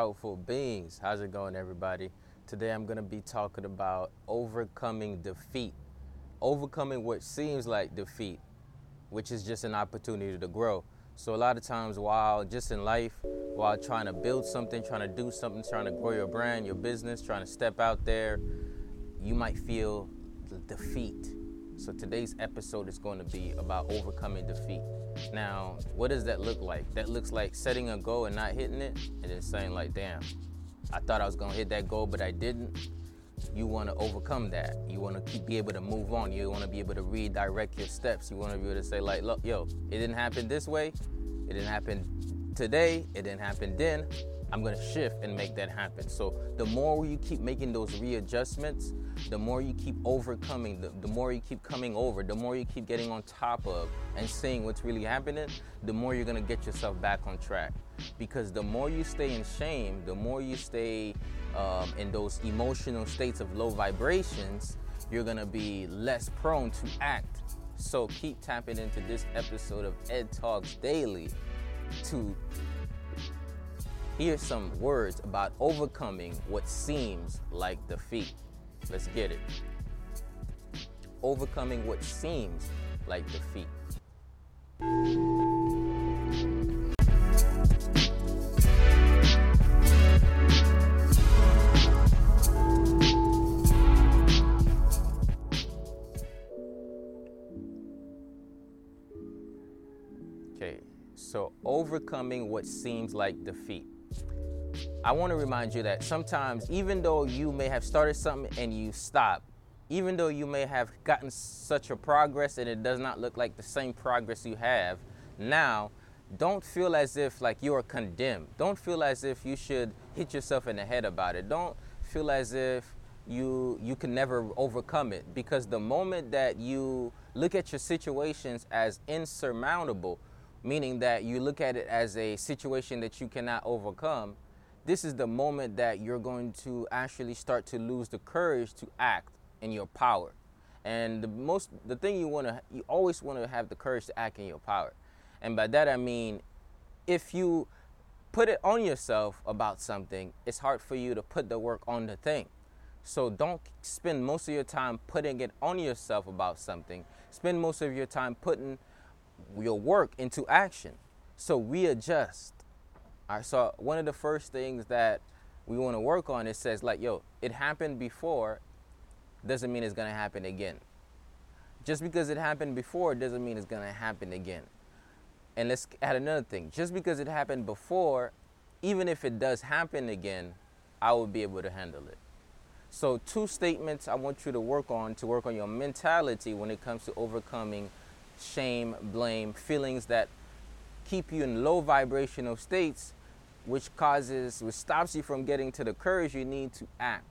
Powerful beings. How's it going, everybody? Today I'm going to be talking about overcoming defeat. Overcoming what seems like defeat, which is just an opportunity to grow. So, a lot of times, while just in life, while trying to build something, trying to do something, trying to grow your brand, your business, trying to step out there, you might feel defeat. So, today's episode is going to be about overcoming defeat. Now, what does that look like? That looks like setting a goal and not hitting it, and then saying, like, damn, I thought I was gonna hit that goal, but I didn't. You wanna overcome that. You wanna keep be able to move on. You wanna be able to redirect your steps. You wanna be able to say, like, look, yo, it didn't happen this way, it didn't happen today, it didn't happen then. I'm gonna shift and make that happen. So the more you keep making those readjustments, the more you keep overcoming, the, the more you keep coming over, the more you keep getting on top of and seeing what's really happening, the more you're gonna get yourself back on track. Because the more you stay in shame, the more you stay um, in those emotional states of low vibrations, you're gonna be less prone to act. So keep tapping into this episode of Ed Talks Daily to hear some words about overcoming what seems like defeat. Let's get it. Overcoming what seems like defeat. Overcoming what seems like defeat. I want to remind you that sometimes, even though you may have started something and you stop, even though you may have gotten such a progress and it does not look like the same progress you have now, don't feel as if like you are condemned. Don't feel as if you should hit yourself in the head about it. Don't feel as if you you can never overcome it because the moment that you look at your situations as insurmountable, meaning that you look at it as a situation that you cannot overcome, this is the moment that you're going to actually start to lose the courage to act in your power. And the most the thing you want to you always want to have the courage to act in your power. And by that I mean if you put it on yourself about something, it's hard for you to put the work on the thing. So don't spend most of your time putting it on yourself about something. Spend most of your time putting your work into action. So we readjust. All right, so one of the first things that we want to work on it says like, yo, it happened before doesn't mean it's to happen again. Just because it happened before doesn't mean it's to happen again. And let's add another thing. Just because it happened before, even if it does happen again, I will be able to handle it. So, two statements I want you to work on to work on your mentality when it comes to overcoming shame, blame, feelings that keep you in low vibrational states, which causes, which stops you from getting to the courage you need to act.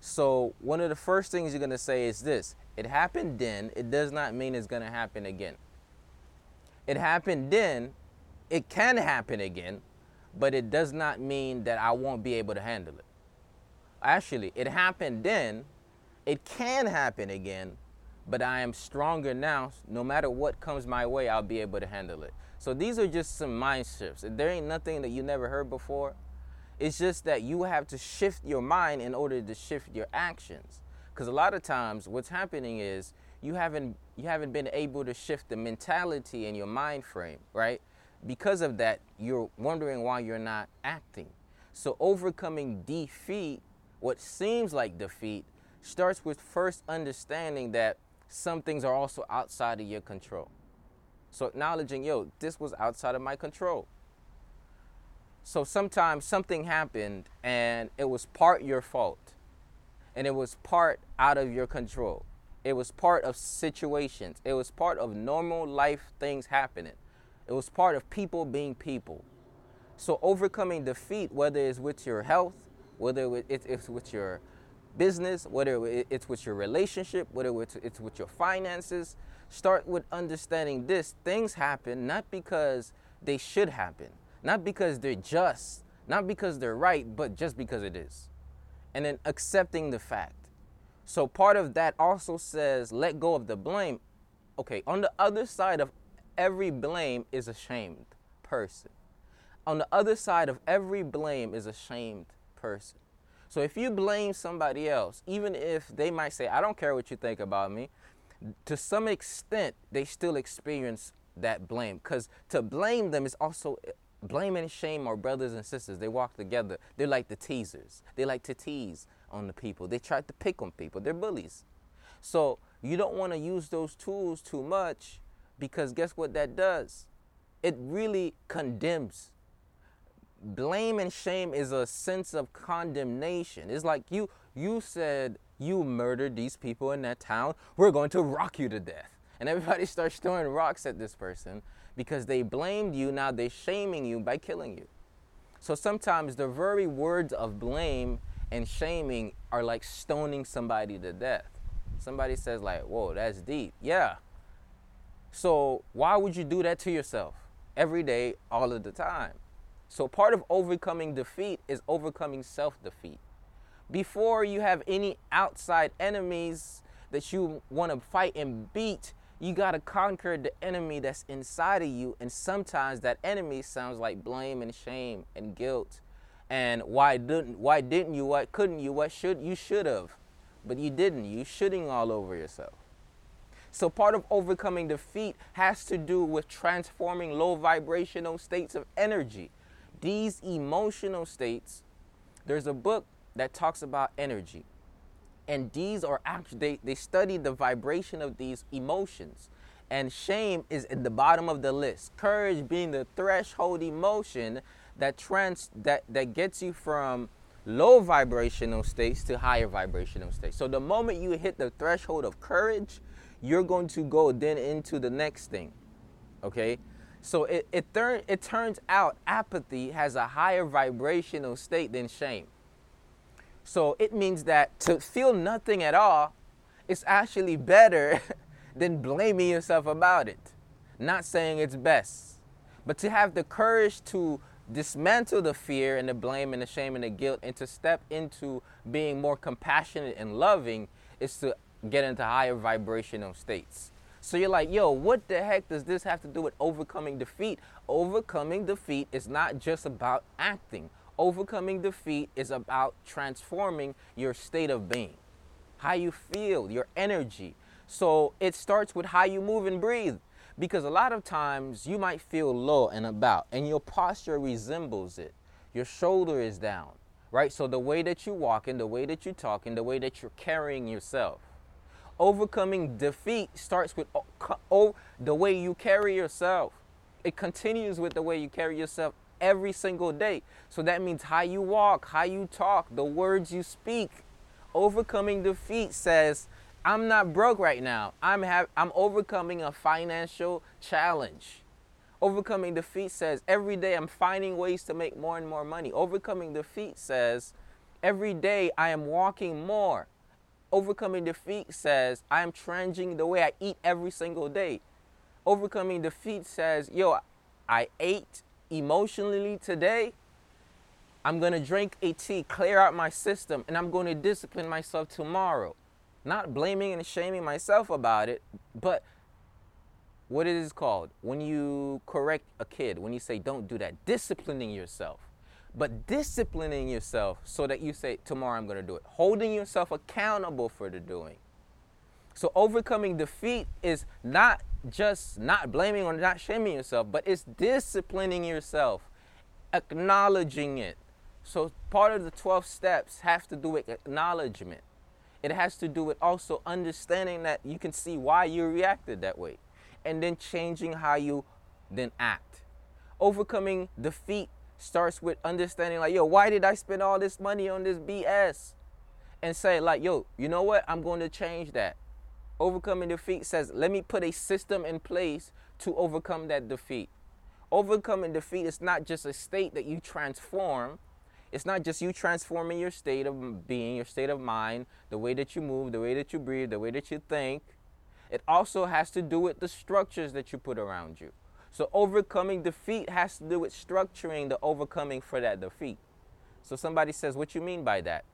So, one of the first things you're going to say is this it happened then, it does not mean it's going to happen again. It happened then, it can happen again, but it does not mean that I won't be able to handle it. Actually, it happened then, it can happen again, but I am stronger now. No matter what comes my way, I'll be able to handle it. So these are just some mind shifts. There ain't nothing that you never heard before. It's just that you have to shift your mind in order to shift your actions. Because a lot of times, what's happening is you haven't you haven't been able to shift the mentality in your mind frame, right? Because of that, you're wondering why you're not acting. So overcoming defeat, what seems like defeat, starts with first understanding that some things are also outside of your control. So acknowledging, yo, this was outside of my control. So sometimes something happened and it was part your fault. And it was part out of your control. It was part of situations. It was part of normal life things happening. It was part of people being people. So overcoming defeat, whether it's with your health, whether it's with your business, whether it's with your relationship, whether it's with your finances, start with understanding this. Things happen not because they should happen, not because they're just, not because they're right, but just because it is. And then accepting the fact. So part of that also says let go of the blame. Okay, on the other side of every blame is a shamed person. on the other side of every blame is a shamed person. So if you blame somebody else, even if they might say, I don't care what you think about me, to some extent, they still experience that blame. Because to blame them is also eh, blame and shame are brothers and sisters. They walk together. They're like the teasers. They like to tease on the people. They try to pick on people. They're bullies. So you don't want to use those tools too much because guess what that does? It really condemns. Blame and shame is a sense of condemnation. It's like you you said you murdered these people in that town. We're going to rock you to death. And everybody starts throwing rocks at this person because they blamed you. Now they're shaming you by killing you. So sometimes the very words of blame and shaming are like stoning somebody to death. Somebody says, like, whoa, that's deep. Yeah. So why would you do that to yourself every day, all of the time? So part of overcoming defeat is overcoming self defeat. Before you have any outside enemies that you want to fight and beat, you got to conquer the enemy that's inside of you. And sometimes that enemy sounds like blame and shame and guilt. And why didn't why didn't you? What couldn't you? What should you should have? But you didn't. You shooting all over yourself. So part of overcoming defeat has to do with transforming low vibrational states of energy. These emotional states, there's a book that talks about energy. And these are actually they, they study the vibration of these emotions. And shame is at the bottom of the list. Courage being the threshold emotion that trans that that gets you from low vibrational states to higher vibrational states. So the moment you hit the threshold of courage you're going to go then into the next thing okay so it it, turn, it turns out apathy has a higher vibrational state than shame so it means that to feel nothing at all is actually better than blaming yourself about it. Not saying it's best, but to have the courage to dismantle the fear and the blame and the shame and the guilt and to step into being more compassionate and loving is to get into higher vibrational states. So you're like, yo, what the heck does this have to do with overcoming defeat? Overcoming defeat is not just about acting overcoming defeat is about transforming your state of being, how you feel, your energy. So it starts with how you move and breathe. Because a lot of times you might feel low and about, and your posture resembles it. Your shoulder is down, right? So the way that you walk and the way that you talk and the way that you're carrying yourself. Overcoming defeat starts with oh, oh, the way you carry yourself. It continues with the way you carry yourself every single day. So that means how you walk, how you talk, the words you speak. Overcoming defeat says, I'm not broke right now. I'm have I'm overcoming a financial challenge. Overcoming defeat says every day I'm finding ways to make more and more money. Overcoming defeat says every day I am walking more. Overcoming defeat says I am changing the way I eat every single day. Overcoming defeat says, yo, I ate emotionally today, I'm going to drink a tea, clear out my system, and I'm going to discipline myself tomorrow. Not blaming and shaming myself about it, but what it is called when you correct a kid, when you say, don't do that, disciplining yourself. But disciplining yourself so that you say, tomorrow I'm going to do it. Holding yourself accountable for the doing. So overcoming defeat is not just not blaming or not shaming yourself, but it's disciplining yourself, acknowledging it. So part of the 12 steps have to do with acknowledgement. It has to do with also understanding that you can see why you reacted that way and then changing how you then act. Overcoming defeat starts with understanding like, yo, why did I spend all this money on this BS? And say like, yo, you know what? I'm going to change that. Overcoming defeat says, let me put a system in place to overcome that defeat. Overcoming defeat is not just a state that you transform. It's not just you transforming your state of being, your state of mind, the way that you move, the way that you breathe, the way that you think. It also has to do with the structures that you put around you. So overcoming defeat has to do with structuring the overcoming for that defeat. So somebody says, what you mean by that?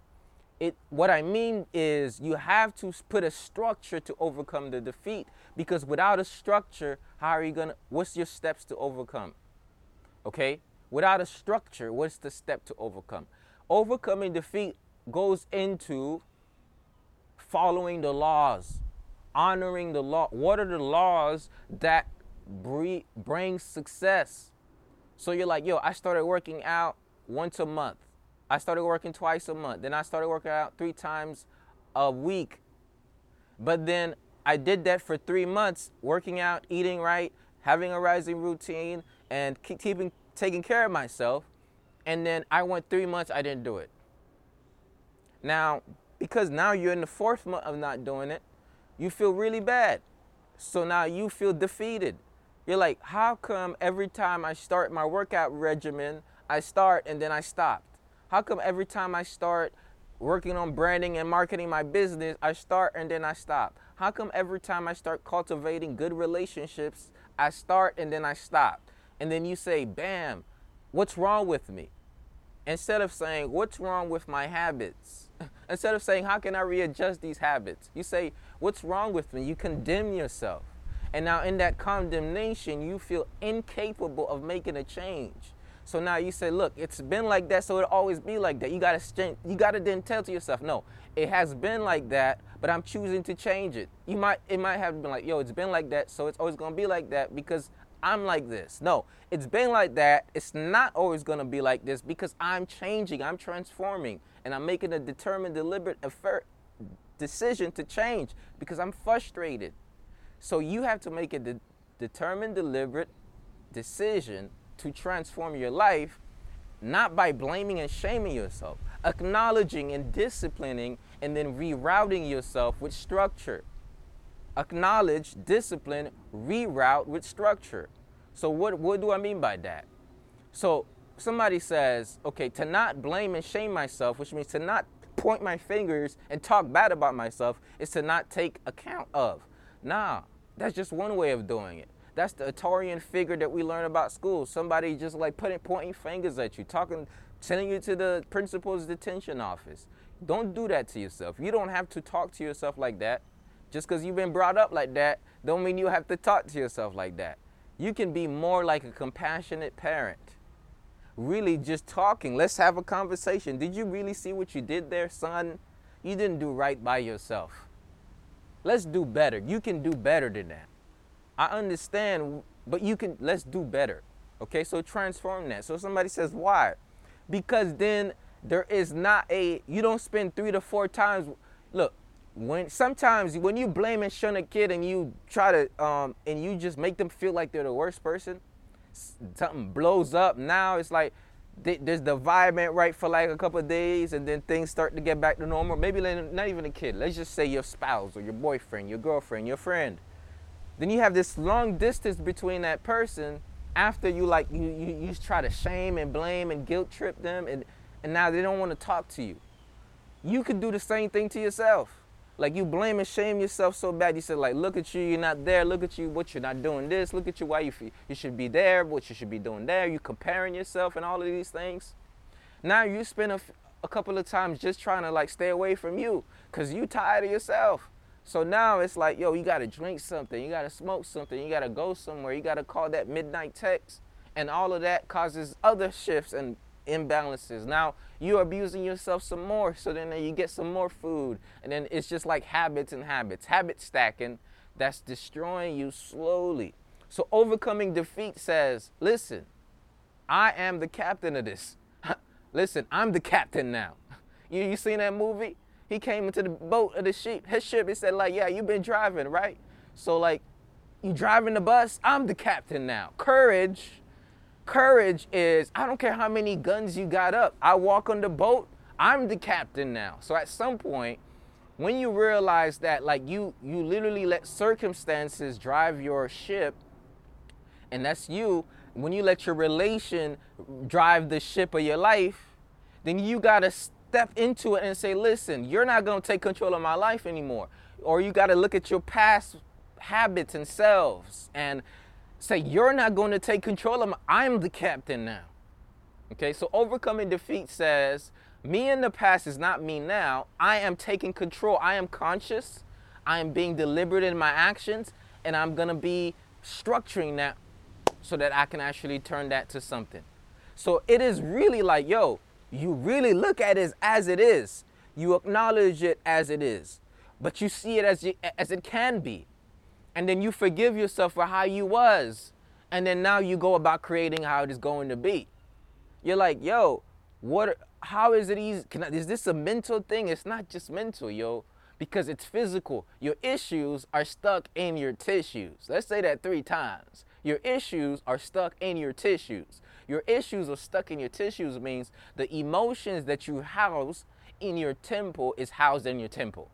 it what I mean is you have to put a structure to overcome the defeat because without a structure, how are you gonna what's your steps to overcome? Okay? Without a structure, what's the step to overcome? Overcoming defeat goes into following the laws, honoring the law. What are the laws that bring success? So you're like, yo, I started working out once a month. I started working twice a month. Then I started working out three times a week. But then I did that for three months, working out, eating right, having a rising routine, and keeping taking care of myself. And then I went three months, I didn't do it. Now, because now you're in the fourth month of not doing it, you feel really bad. So now you feel defeated. You're like, how come every time I start my workout regimen, I start and then I stop? How come every time I start working on branding and marketing my business, I start and then I stop? How come every time I start cultivating good relationships, I start and then I stop? And then you say, bam, what's wrong with me? Instead of saying, what's wrong with my habits? Instead of saying, how can I readjust these habits? You say, what's wrong with me? You condemn yourself. And now in that condemnation, you feel incapable of making a change. So now you say, look, it's been like that, so it'll always be like that. You gotta you gotta then tell to yourself, no, it has been like that, but I'm choosing to change it. You might it might have been like, yo, it's been like that, so it's always gonna be like that because I'm like this. No, it's been like that. It's not always gonna be like this because I'm changing, I'm transforming, and I'm making a determined, deliberate effort decision to change because I'm frustrated. So you have to make a de- determined, deliberate decision to transform your life, not by blaming and shaming yourself, acknowledging and disciplining, and then rerouting yourself with structure. Acknowledge, discipline, reroute with structure. So, what, what do I mean by that? So, somebody says, okay, to not blame and shame myself, which means to not point my fingers and talk bad about myself, is to not take account of. Nah, that's just one way of doing it. That's the Atarian figure that we learn about school. Somebody just like putting pointing fingers at you, talking, sending you to the principal's detention office. Don't do that to yourself. You don't have to talk to yourself like that. Just because you've been brought up like that, don't mean you have to talk to yourself like that. You can be more like a compassionate parent. Really just talking. Let's have a conversation. Did you really see what you did there, son? You didn't do right by yourself. Let's do better. You can do better than that. I understand, but you can, let's do better. Okay, so transform that. So somebody says, why? Because then there is not a, you don't spend three to four times. Look, when sometimes when you blame and shun a kid and you try to, um, and you just make them feel like they're the worst person, something blows up. Now it's like, there's the environment right for like a couple of days and then things start to get back to normal? Maybe not even a kid. Let's just say your spouse or your boyfriend your girlfriend your friend. Then you have this long distance between that person after you like you, you, you try to shame and blame and guilt trip them and, and now they don't want to talk to you. You could do the same thing to yourself like you blame and shame yourself so bad. You said like look at you you're not there. Look at you what you're not doing this. Look at you why you feel you should be there what you should be doing there. You comparing yourself and all of these things. Now you spend a, a couple of times just trying to like stay away from you because you tired of yourself. So now it's like, yo, you gotta drink something, you gotta smoke something, you gotta go somewhere, you gotta call that midnight text, and all of that causes other shifts and imbalances. Now you're abusing yourself some more, so then you get some more food, and then it's just like habits and habits, habit stacking that's destroying you slowly. So overcoming defeat says, listen, I am the captain of this. listen, I'm the captain now. You you seen that movie? He came into the boat of the ship, his ship. He said, like, yeah, you've been driving, right? So like, you driving the bus. I'm the captain now. Courage, courage is I don't care how many guns you got up. I walk on the boat. I'm the captain now. So at some point, when you realize that, like you, you literally let circumstances drive your ship, and that's you. When you let your relation drive the ship of your life, then you gotta step into it and say, listen, you're not going to take control of my life anymore. Or you got to look at your past habits and selves and say, you're not going to take control of my, I'm the captain now. Okay, so overcoming defeat says, me in the past is not me now. I am taking control. I am conscious. I am being deliberate in my actions, and I'm going to be structuring that so that I can actually turn that to something. So it is really like, yo, you really look at it as it is. You acknowledge it as it is, but you see it as, you, as it can be. And then you forgive yourself for how you was. And then now you go about creating how it is going to be. You're like, yo, what, how is it easy? I, is this a mental thing? It's not just mental, yo, because it's physical. Your issues are stuck in your tissues. Let's say that three times. Your issues are stuck in your tissues. Your issues are stuck in your tissues means the emotions that you house in your temple is housed in your temple.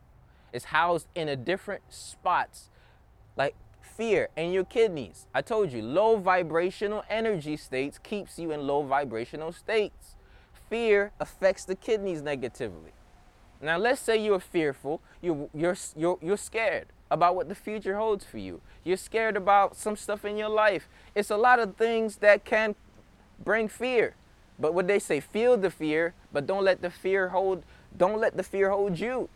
It's housed in a different spots, like fear and your kidneys. I told you, low vibrational energy states keeps you in low vibrational states. Fear affects the kidneys negatively. Now, let's say you're fearful, you're, you're, you're, you're scared about what the future holds for you. You're scared about some stuff in your life. It's a lot of things that can bring fear. But what they say, feel the fear, but don't let the fear hold, don't let the fear hold you.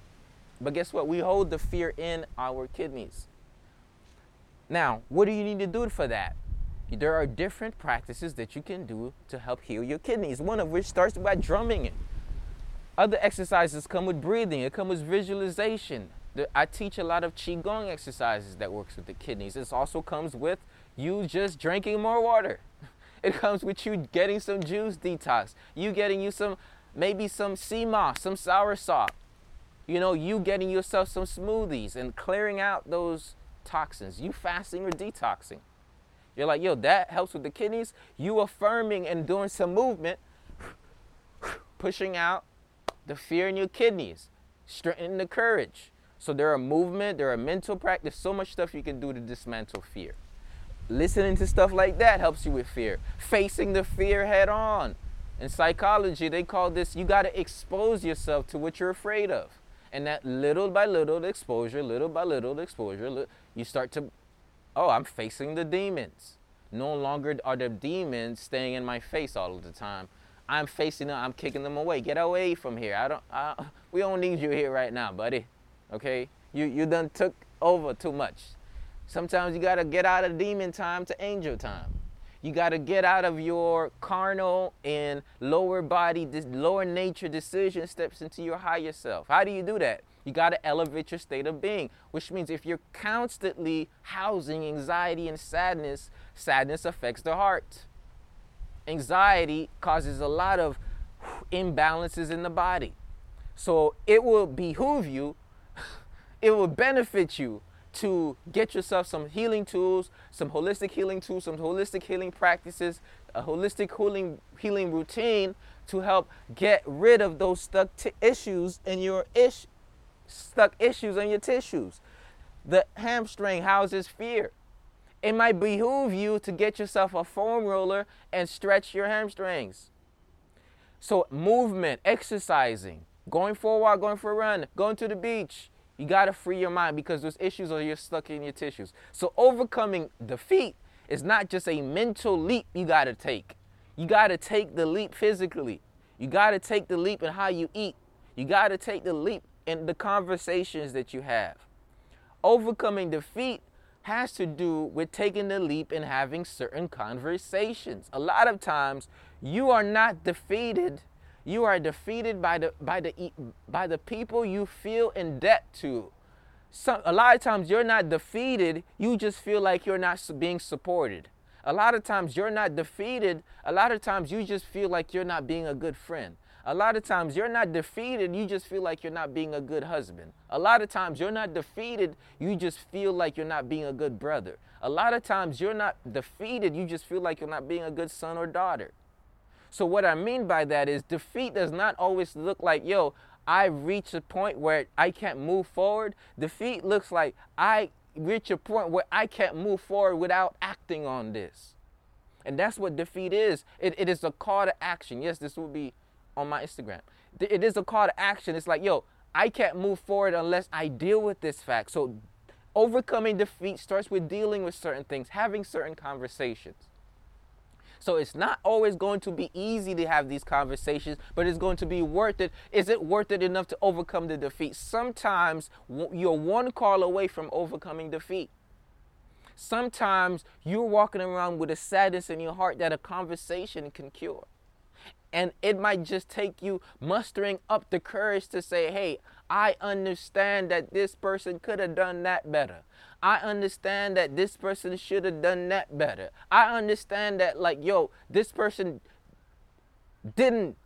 But guess what? We hold the fear in our kidneys. Now, what do you need to do for that? There are different practices that you can do to help heal your kidneys, one of which starts by drumming it. Other exercises come with breathing, it comes with visualization. I teach a lot of Qigong exercises that works with the kidneys. This also comes with you just drinking more water. It comes with you getting some juice detox, you getting you some, maybe some sea moss, some sour salt. You know, you getting yourself some smoothies and clearing out those toxins. You fasting or detoxing. You're like, yo, that helps with the kidneys. You affirming and doing some movement, pushing out the fear in your kidneys, strengthening the courage. So there are movement, there are mental practice, so much stuff you can do to dismantle fear. Listening to stuff like that helps you with fear. Facing the fear head on. In psychology, they call this you got to expose yourself to what you're afraid of. And that little by little the exposure, little by little the exposure, you start to, oh, I'm facing the demons. No longer are the demons staying in my face all of the time. I'm facing them, I'm kicking them away. Get away from here. I don't, I, we don't need you here right now, buddy. Okay? You, you done took over too much. Sometimes you got to get out of demon time to angel time. You got to get out of your carnal and lower body, lower nature decision steps into your higher self. How do you do that? You got to elevate your state of being, which means if you're constantly housing anxiety and sadness, sadness affects the heart. Anxiety causes a lot of imbalances in the body. So it will behoove you, it will benefit you to get yourself some healing tools, some holistic healing tools, some holistic healing practices, a holistic healing healing routine to help get rid of those stuck t- issues in your ish stuck issues in your tissues. The hamstring houses fear. It might behoove you to get yourself a foam roller and stretch your hamstrings. So movement, exercising, going for a walk, going for a run, going to the beach, you got to free your mind because those issues are you're stuck in your tissues. So overcoming defeat is not just a mental leap you got to take. You got to take the leap physically. You got to take the leap in how you eat. You got to take the leap in the conversations that you have. Overcoming defeat has to do with taking the leap and having certain conversations. A lot of times you are not defeated you are defeated by the by the by the people you feel in debt to. Some, a lot of times you're not defeated, you just feel like you're not being supported. A lot of times you're not defeated, a lot of times you just feel like you're not being a good friend. A lot of times you're not defeated, you just feel like you're not being a good husband. A lot of times you're not defeated, you just feel like you're not being a good brother. A lot of times you're not defeated, you just feel like you're not being a good son or daughter. So what I mean by that is defeat does not always look like, yo, I reach a point where I can't move forward. Defeat looks like I reach a point where I can't move forward without acting on this. And that's what defeat is. It, it is a call to action. Yes, this will be on my Instagram. It is a call to action. It's like, yo, I can't move forward unless I deal with this fact. So overcoming defeat starts with dealing with certain things, having certain conversations. So it's not always going to be easy to have these conversations, but it's going to be worth it. Is it worth it enough to overcome the defeat? Sometimes you're one call away from overcoming defeat. Sometimes you're walking around with a sadness in your heart that a conversation can cure. And it might just take you mustering up the courage to say, hey, I understand that this person could have done that better. I understand that this person should have done that better. I understand that, like, yo, this person didn't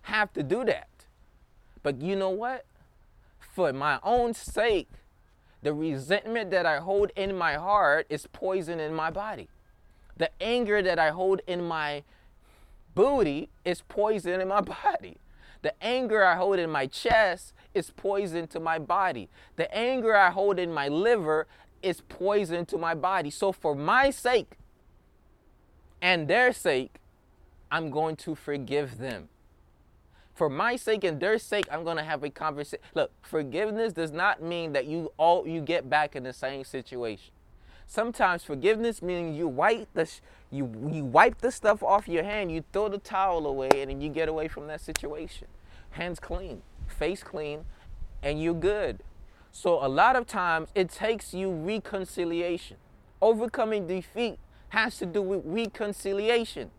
have to do that. But you know what? For my own sake, the resentment that I hold in my heart is poison in my body. The anger that I hold in my booty is poison in my body. The anger I hold in my chest is poison to my body. The anger I hold in my liver is poison to my body. So, for my sake and their sake, I'm going to forgive them. For my sake and their sake, I'm going to have a conversation. Look, forgiveness does not mean that you all you get back in the same situation. Sometimes forgiveness means you wipe the you you wipe the stuff off your hand, you throw the towel away, and then you get away from that situation. Hands clean, face clean, and you're good. So a lot of times it takes you reconciliation. Overcoming defeat has to do with reconciliation.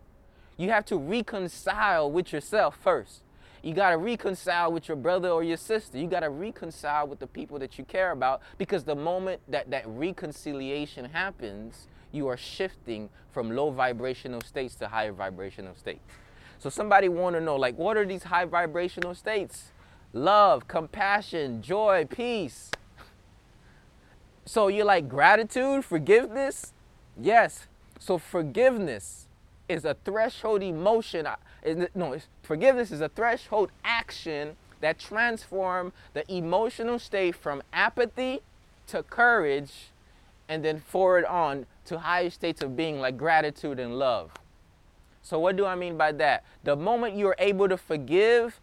You have to reconcile with yourself first. You got to reconcile with your brother or your sister. You got to reconcile with the people that you care about because the moment that that reconciliation happens, you are shifting from low vibrational states to higher vibrational states. So somebody want to know like what are these high vibrational states? Love, compassion, joy, peace. So you're like gratitude, forgiveness? Yes. So forgiveness is a threshold emotion uh, no, forgiveness is a threshold action that transform the emotional state from apathy to courage and then forward on to higher states of being like gratitude and love. So what do I mean by that? The moment you're able to forgive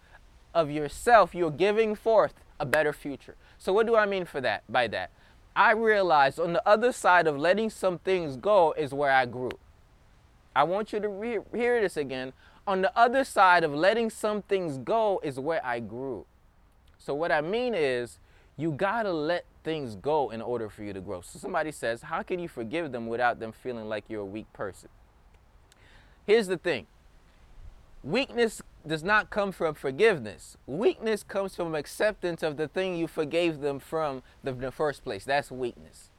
of yourself, you're giving forth a better future. So what do I mean for that by that? I realized on the other side of letting some things go is where I grew. I want you to re- hear this again on the other side of letting some things go is where I grew. So what I mean is you got to let things go in order for you to grow. So somebody says, "How can you forgive them without them feeling like you're a weak person?" Here's the thing. Weakness does not come from forgiveness. Weakness comes from acceptance of the thing you forgave them from the, the first place. That's weakness.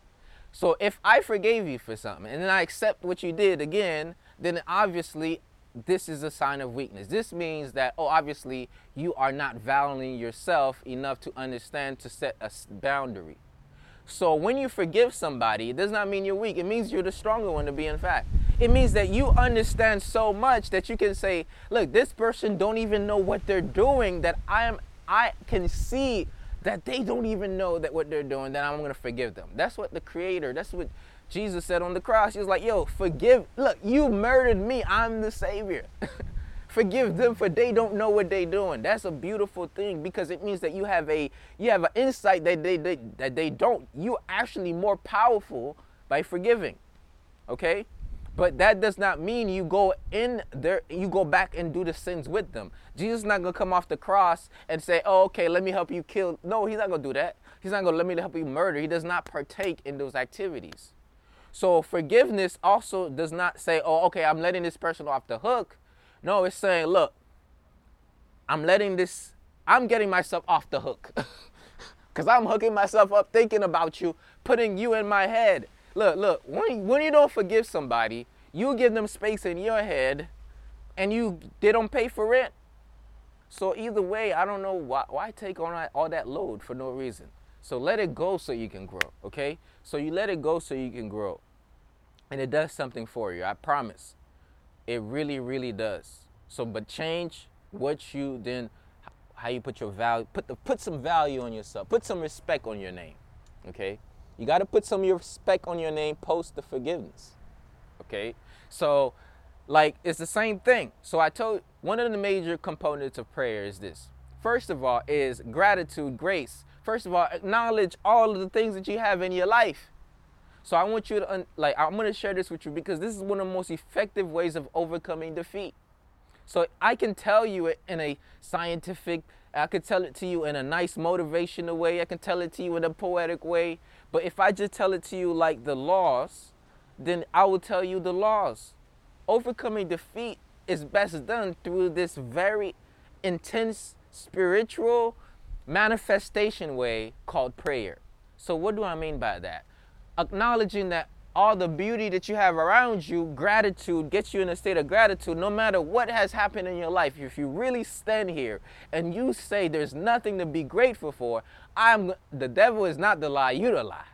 So if I forgave you for something and then I accept what you did again, then obviously this is a sign of weakness. This means that, oh, obviously, you are not valuing yourself enough to understand to set a boundary. So when you forgive somebody, it does not mean you're weak. It means you're the stronger one to be, in fact. It means that you understand so much that you can say, look, this person don't even know what they're doing, that I am I can see that they don't even know that what they're doing, that I'm gonna forgive them. That's what the creator, that's what Jesus said on the cross, he was like, yo, forgive. Look, you murdered me. I'm the Savior. forgive them for they don't know what they're doing. That's a beautiful thing because it means that you have a you have an insight that they, they that they don't. You're actually more powerful by forgiving. Okay? But that does not mean you go in there, you go back and do the sins with them. Jesus is not gonna come off the cross and say, Oh, okay, let me help you kill. No, he's not gonna do that. He's not gonna let me help you murder. He does not partake in those activities. So forgiveness also does not say, oh, okay, I'm letting this person off the hook. No, it's saying, look, I'm letting this, I'm getting myself off the hook. Because I'm hooking myself up thinking about you, putting you in my head. Look, look, when, when you don't forgive somebody, you give them space in your head and you they don't pay for rent. So either way, I don't know why, why take on all that load for no reason. So let it go so you can grow, okay? So you let it go so you can grow. And it does something for you, I promise. It really, really does. So, but change what you then, how you put your value, put, the, put some value on yourself, put some respect on your name, okay? You got to put some of your respect on your name post the forgiveness, okay? So, like, it's the same thing. So, I told one of the major components of prayer is this. First of all, is gratitude, grace first of all, acknowledge all of the things that you have in your life. So I want you to, like, I'm going to share this with you because this is one of the most effective ways of overcoming defeat. So I can tell you it in a scientific, I could tell it to you in a nice motivational way. I can tell it to you in a poetic way. But if I just tell it to you like the laws, then I will tell you the laws. Overcoming defeat is best done through this very intense spiritual manifestation way called prayer. So, what do I mean by that? Acknowledging that all the beauty that you have around you, gratitude gets you in a state of gratitude no matter what has happened in your life. If you really stand here and you say there's nothing to be grateful for, I'm the devil is not the lie, you the lie.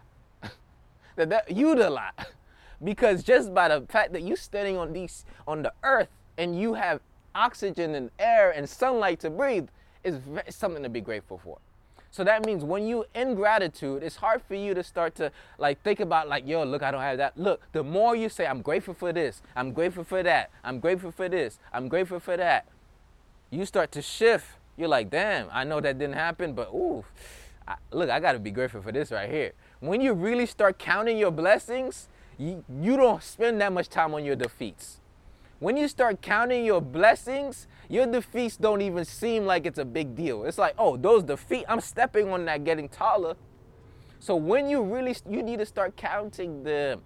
the de- you the lie. because just by the fact that you're standing on these on the earth and you have oxygen and air and sunlight to breathe is something to be grateful for. So that means when you in gratitude, it's hard for you to start to like think about like, yo, look, I don't have that. Look, the more you say, I'm grateful for this, I'm grateful for that, I'm grateful for this, I'm grateful for that, you start to shift. You're like, damn, I know that didn't happen, but ooh, I, look, I gotta be grateful for this right here. When you really start counting your blessings, you, you don't spend that much time on your defeats. When you start counting your blessings, your defeats don't even seem like it's a big deal. It's like, oh, those defeat, I'm stepping on that, getting taller. So when you really, you need to start counting them.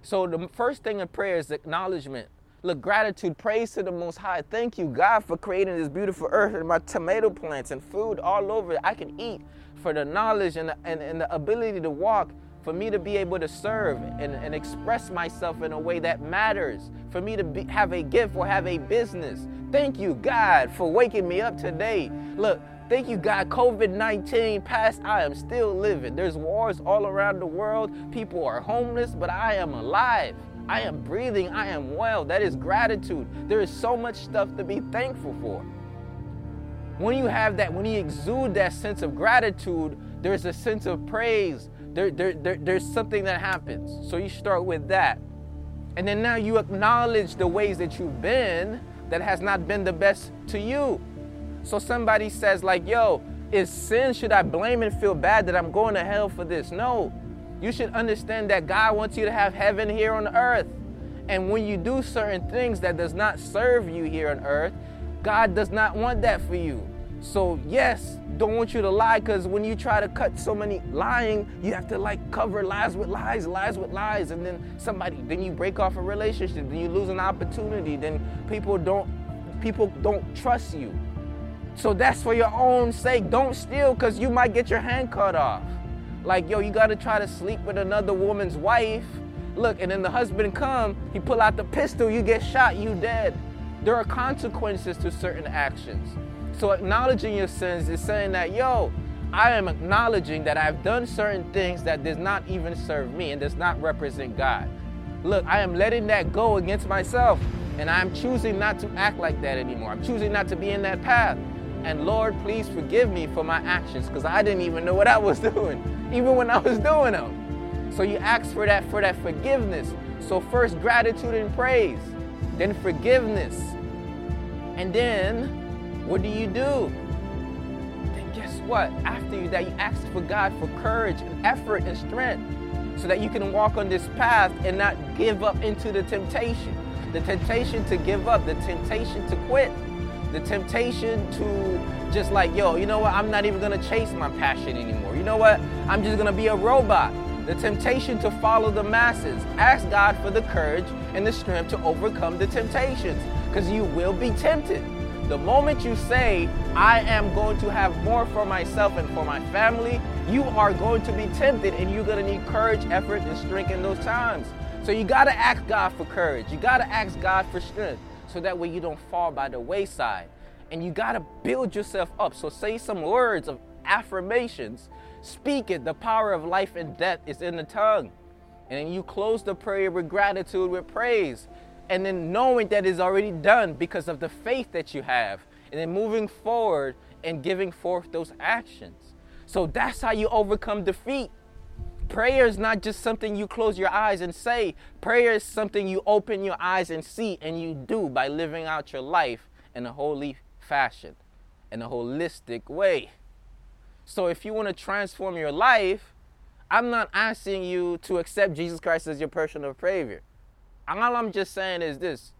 So the first thing in prayer is acknowledgement. Look, gratitude, praise to the Most High. Thank you, God, for creating this beautiful earth and my tomato plants and food all over. I can eat for the knowledge and the, and, and the ability to walk for me to be able to serve and, and express myself in a way that matters, for me to be, have a gift or have a business. Thank you, God, for waking me up today. Look, thank you, God. COVID 19 passed, I am still living. There's wars all around the world. People are homeless, but I am alive. I am breathing. I am well. That is gratitude. There is so much stuff to be thankful for. When you have that, when you exude that sense of gratitude, there's a sense of praise there, there, there, there's something that happens. So you start with that. And then now you acknowledge the ways that you've been that has not been the best to you. So somebody says, like, yo, is sin, should I blame and feel bad that I'm going to hell for this? No. You should understand that God wants you to have heaven here on earth. And when you do certain things that does not serve you here on earth, God does not want that for you. So, yes, don't want you to lie because when you try to cut so many lying, you have to like cover lies with lies, lies with lies, and then somebody, then you break off a relationship, then you lose an opportunity, then people don't, people don't trust you. So that's for your own sake. Don't steal because you might get your hand cut off. Like, yo, you gotta try to sleep with another woman's wife. Look, and then the husband come, he pull out the pistol, you get shot, you dead. There are consequences to certain actions. So acknowledging your sins is saying that, yo, I am acknowledging that I've done certain things that does not even serve me and does not represent God. Look, I am letting that go against myself and I'm choosing not to act like that anymore. I'm choosing not to be in that path. And Lord, please forgive me for my actions because I didn't even know what I was doing, even when I was doing them. So you ask for that for that forgiveness. So first gratitude and praise, then forgiveness. And then what do you do? Then guess what? After you, that, you ask for God for courage and effort and strength so that you can walk on this path and not give up into the temptation. The temptation to give up, the temptation to quit, the temptation to just like, yo, you know what? I'm not even gonna chase my passion anymore. You know what? I'm just gonna be a robot. The temptation to follow the masses. Ask God for the courage and the strength to overcome the temptations because you will be tempted. The moment you say, I am going to have more for myself and for my family, you are going to be tempted and you're going to need courage, effort, and strength in those times. So you got to ask God for courage. You got to ask God for strength so that way you don't fall by the wayside. And you got to build yourself up. So say some words of affirmations. Speak it. The power of life and death is in the tongue. And you close the prayer with gratitude, with praise and then knowing that it's already done because of the faith that you have, and then moving forward and giving forth those actions. So that's how you overcome defeat. Prayer is not just something you close your eyes and say. Prayer is something you open your eyes and see, and you do by living out your life in a holy fashion, in a holistic way. So if you want to transform your life, I'm not asking you to accept Jesus Christ as your personal Savior. All I'm just saying is this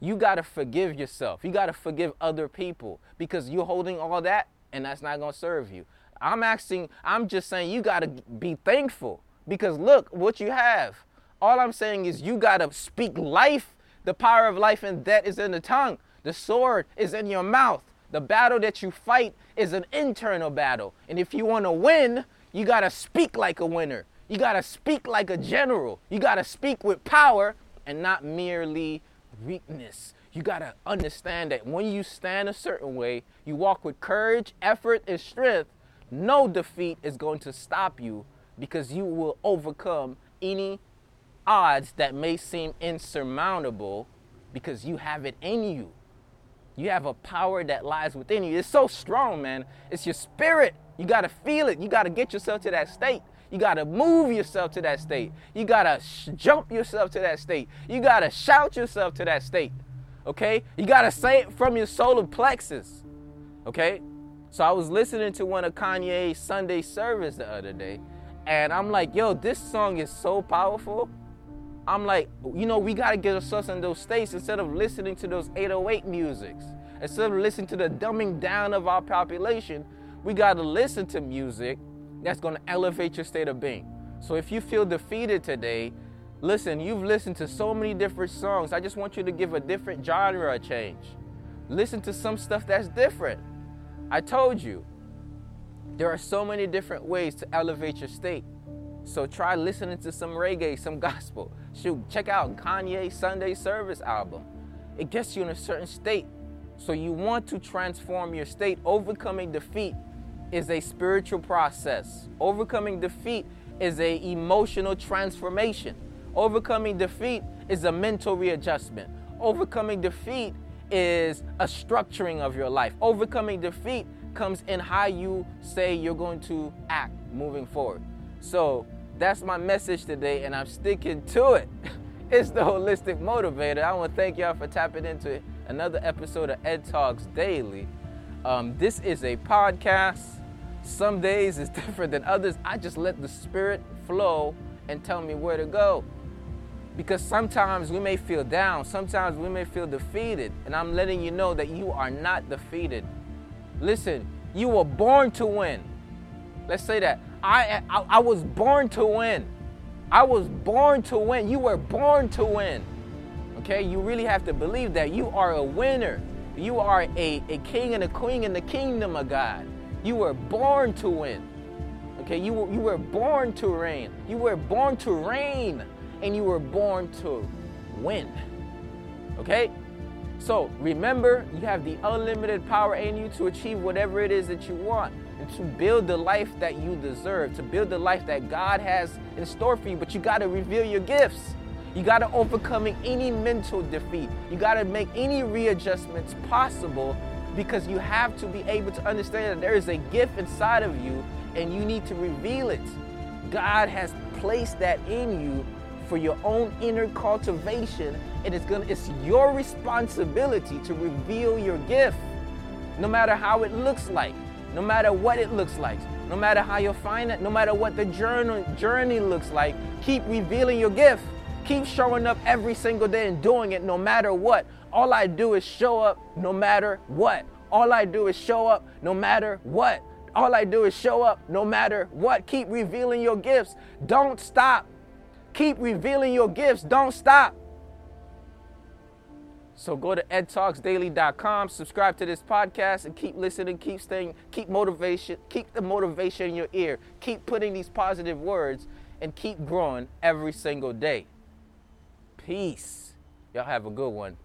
you got to forgive yourself. You got to forgive other people because you're holding all that and that's not going to serve you. I'm asking, I'm just saying you got to be thankful because look what you have. All I'm saying is you got to speak life The power of life and death is in the tongue. The sword is in your mouth. The battle that you fight is an internal battle. And if you want to win, you got to speak like a winner. You got to speak like a general. You got to speak with power and not merely weakness. You got to understand that when you stand a certain way, you walk with courage, effort, and strength, no defeat is going to stop you because you will overcome any odds that may seem insurmountable because you have it in you. You have a power that lies within you. It's so strong, man. It's your spirit. You got to feel it. You got to get yourself to that state. You got to move yourself to that state. You got to sh- jump yourself to that state. You got to shout yourself to that state. Okay? You got to say it from your solar plexus. Okay? So I was listening to one of Kanye's Sunday service the other day, and I'm like, yo, this song is so powerful. I'm like, you know, we got to get ourselves in those states instead of listening to those 808 musics. Instead of listening to the dumbing down of our population, we got to listen to music that's going to elevate your state of being. So if you feel defeated today, listen, you've listened to so many different songs. I just want you to give a different genre a change. Listen to some stuff that's different. I told you, there are so many different ways to elevate your state. So try listening to some reggae, some gospel. Shoot, check out Kanye's Sunday Service album. It gets you in a certain state. So you want to transform your state. Overcoming defeat is a spiritual process. Overcoming defeat is a emotional transformation. Overcoming defeat is a mental readjustment. Overcoming defeat is a structuring of your life. Overcoming defeat comes in how you say you're going to act moving forward. So that's my message today, and I'm sticking to it. It's the Holistic Motivator. I want to thank y'all for tapping into another episode of Ed Talks Daily. Um, this is a podcast. Some days is different than others. I just let the Spirit flow and tell me where to go. Because sometimes we may feel down, sometimes we may feel defeated, and I'm letting you know that you are not defeated. Listen, you were born to win. Let's say that. I, I, I was born to win. I was born to win. You were born to win. Okay? You really have to believe that you are a winner. You are a, a king and a queen in the kingdom of God. You were born to win. Okay? You were, you were born to reign. You were born to reign. And you were born to win. Okay? So remember, you have the unlimited power in you to achieve whatever it is that you want and to build the life that you deserve, to build the life that God has in store for you. But you got to reveal your gifts. You got to overcoming any mental defeat. You got to make any readjustments possible because you have to be able to understand that there is a gift inside of you and you need to reveal it. God has placed that in you for your own inner cultivation and it's going to it's your responsibility to reveal your gift no matter how it looks like no matter what it looks like no matter how you find it no matter what the journey journey looks like keep revealing your gift keep showing up every single day and doing it no matter what. All i do is show up no matter what. All i do is show up no matter what. All i do is show up no matter what. Keep revealing your gifts. Don't stop. Keep revealing your gifts. Don't stop. So go to edtalksdaily.com, subscribe to this podcast, and keep listening, keep staying, keep motivation, keep the motivation in your ear, keep putting these positive words, and keep growing every single day. Peace. Y'all have a good one.